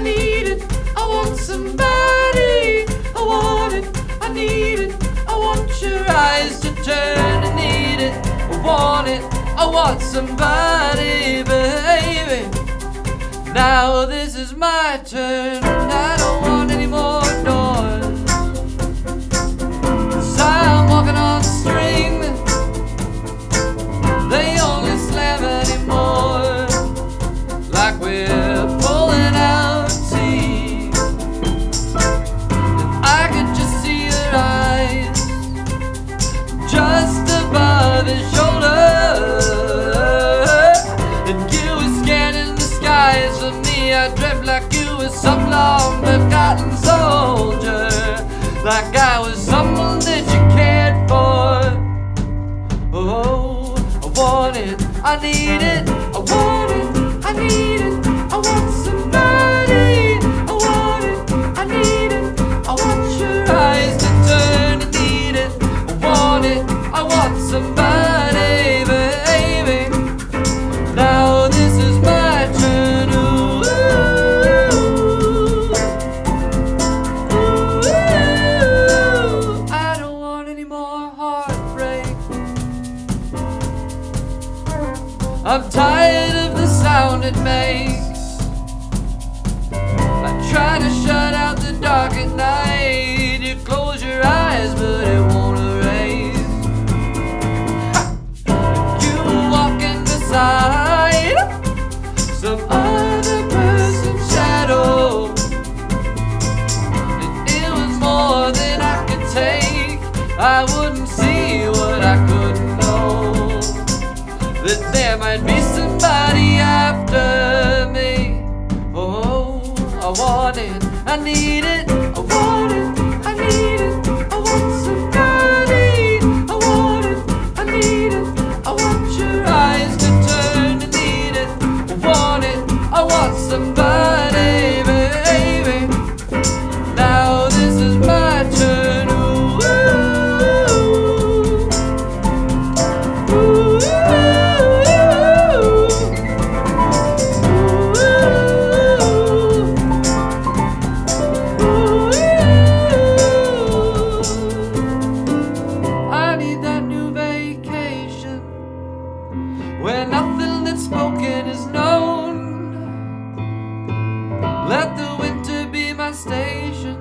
need it. I want somebody. I want it. I need it. I want your eyes to turn. I need it. I want it. I want somebody, baby. Now this is my turn. I Like I was someone that you cared for. Oh, I want it, I need it, I want it, I need it, I want somebody. I want it, I need it, I want your eyes to turn. I need it, I want it, I want somebody, I'm tired of the sound it makes. I try to shut out the dark at night. You close your eyes, but it won't erase. You walking beside some other person's shadow. And it was more than I could take. I wouldn't see might be somebody after me. Oh, I want it, I need it, where nothing that's spoken is known. Let the winter be my station.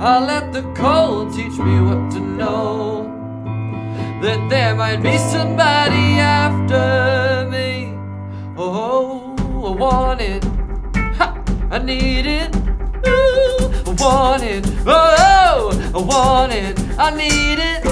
I'll let the cold teach me what to know. That there might be somebody after me. Oh, I want it. Ha! I need it. Ooh, I want it. Oh, I want it. I need it.